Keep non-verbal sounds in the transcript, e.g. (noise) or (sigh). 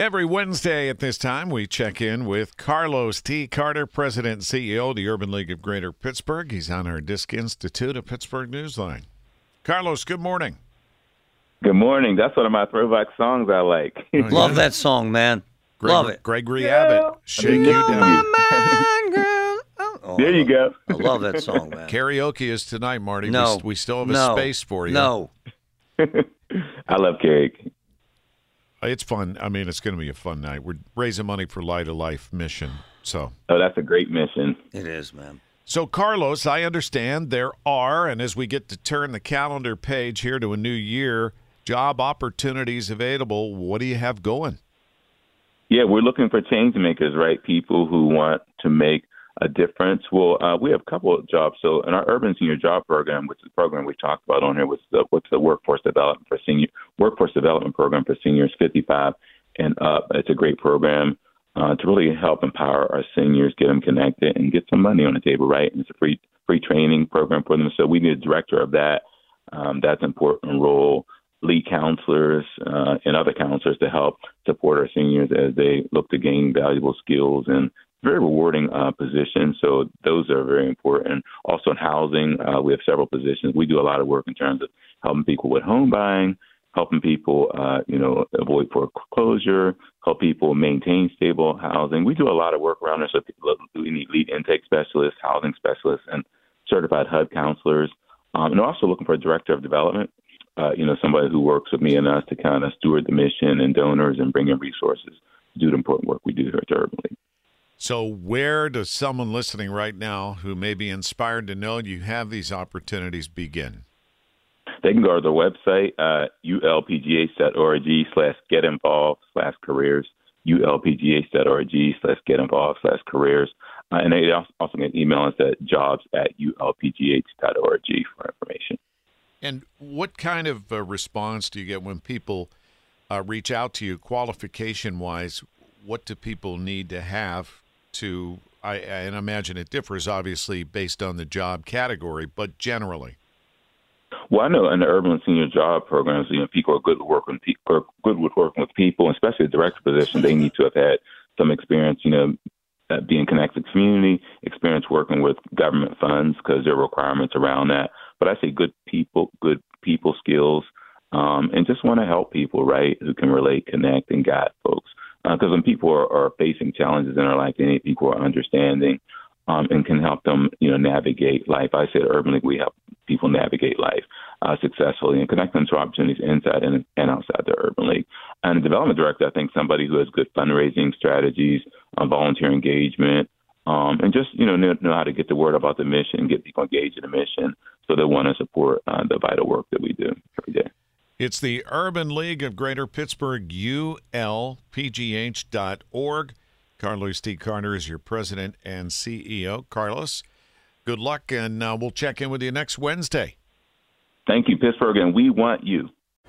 Every Wednesday at this time, we check in with Carlos T. Carter, President and CEO of the Urban League of Greater Pittsburgh. He's on our Disc Institute of Pittsburgh Newsline. Carlos, good morning. Good morning. That's one of my throwback songs I like. Oh, Love that song, man. Greg- Love it. Gregory Abbott, Shake You Down. Oh, oh, there you go. I love that song, man. Karaoke is tonight, Marty. We No. s- We, still have a no. space for you. No. (laughs) I love karaoke. It's fun. I mean, it's going to be a fun night. We're raising money for Light of Life mission. So, Oh, that's a great mission. It is, man. so Carlos, I understand there are, and as we get to turn the calendar page here to a new year, job opportunities available. What do you have going? Yeah, we're looking for change makers, right? People who want to make a difference. Well, uh, we have a couple of jobs. So, in our urban senior job program, which is the program we talked about on here, was the, what's the workforce development for senior workforce development program for seniors 55 and up. It's a great program uh, to really help empower our seniors, get them connected, and get some money on the table, right? And it's a free free training program for them. So, we need a director of that. Um, that's an important role. Lead counselors uh, and other counselors to help support our seniors as they look to gain valuable skills and very rewarding uh, position. So those are very important. Also in housing, uh, we have several positions. We do a lot of work in terms of helping people with home buying, helping people, uh, you know, avoid foreclosure, help people maintain stable housing. We do a lot of work around there. So people, we need lead intake specialists, housing specialists, and certified HUD counselors. Um, and also looking for a director of development. Uh, you know, somebody who works with me and us to kind of steward the mission and donors and bring in resources to do the important work we do here at the Urban League. So, where does someone listening right now who may be inspired to know you have these opportunities begin? They can go to the website, uh, ulpgh.org slash get involved slash careers, ulpgh.org slash get involved slash careers. Uh, and they also can email us at jobs at ulpgh.org for information. And what kind of uh, response do you get when people uh, reach out to you, qualification wise? What do people need to have to? I, I and imagine it differs obviously based on the job category, but generally. Well, I know in the urban senior job programs, you know, people are good with working are good with working with people, especially the director position. They need to have had some experience, you know, uh, being connected to community, experience working with government funds because there are requirements around that. But I say good people, good people skills, um, and just want to help people, right, who can relate, connect, and guide folks. Because when people are, are facing challenges in their life, they need people who are understanding um, and can help them, you know, navigate life. I said Urban League, we help people navigate life uh, successfully and connect them to opportunities inside and, and outside the Urban League. And the development director, I think somebody who has good fundraising strategies, uh, volunteer engagement, um, and just you know, know know how to get the word about the mission, get people engaged in the mission, so they want to support uh, the vital work that we do every day. It's the Urban League of Greater Pittsburgh, ulpgh.org. Carlos T. Carter is your president and CEO. Carlos, Good luck, and uh, we'll check in with you next Wednesday. Thank you, Pittsburgh, and we want you.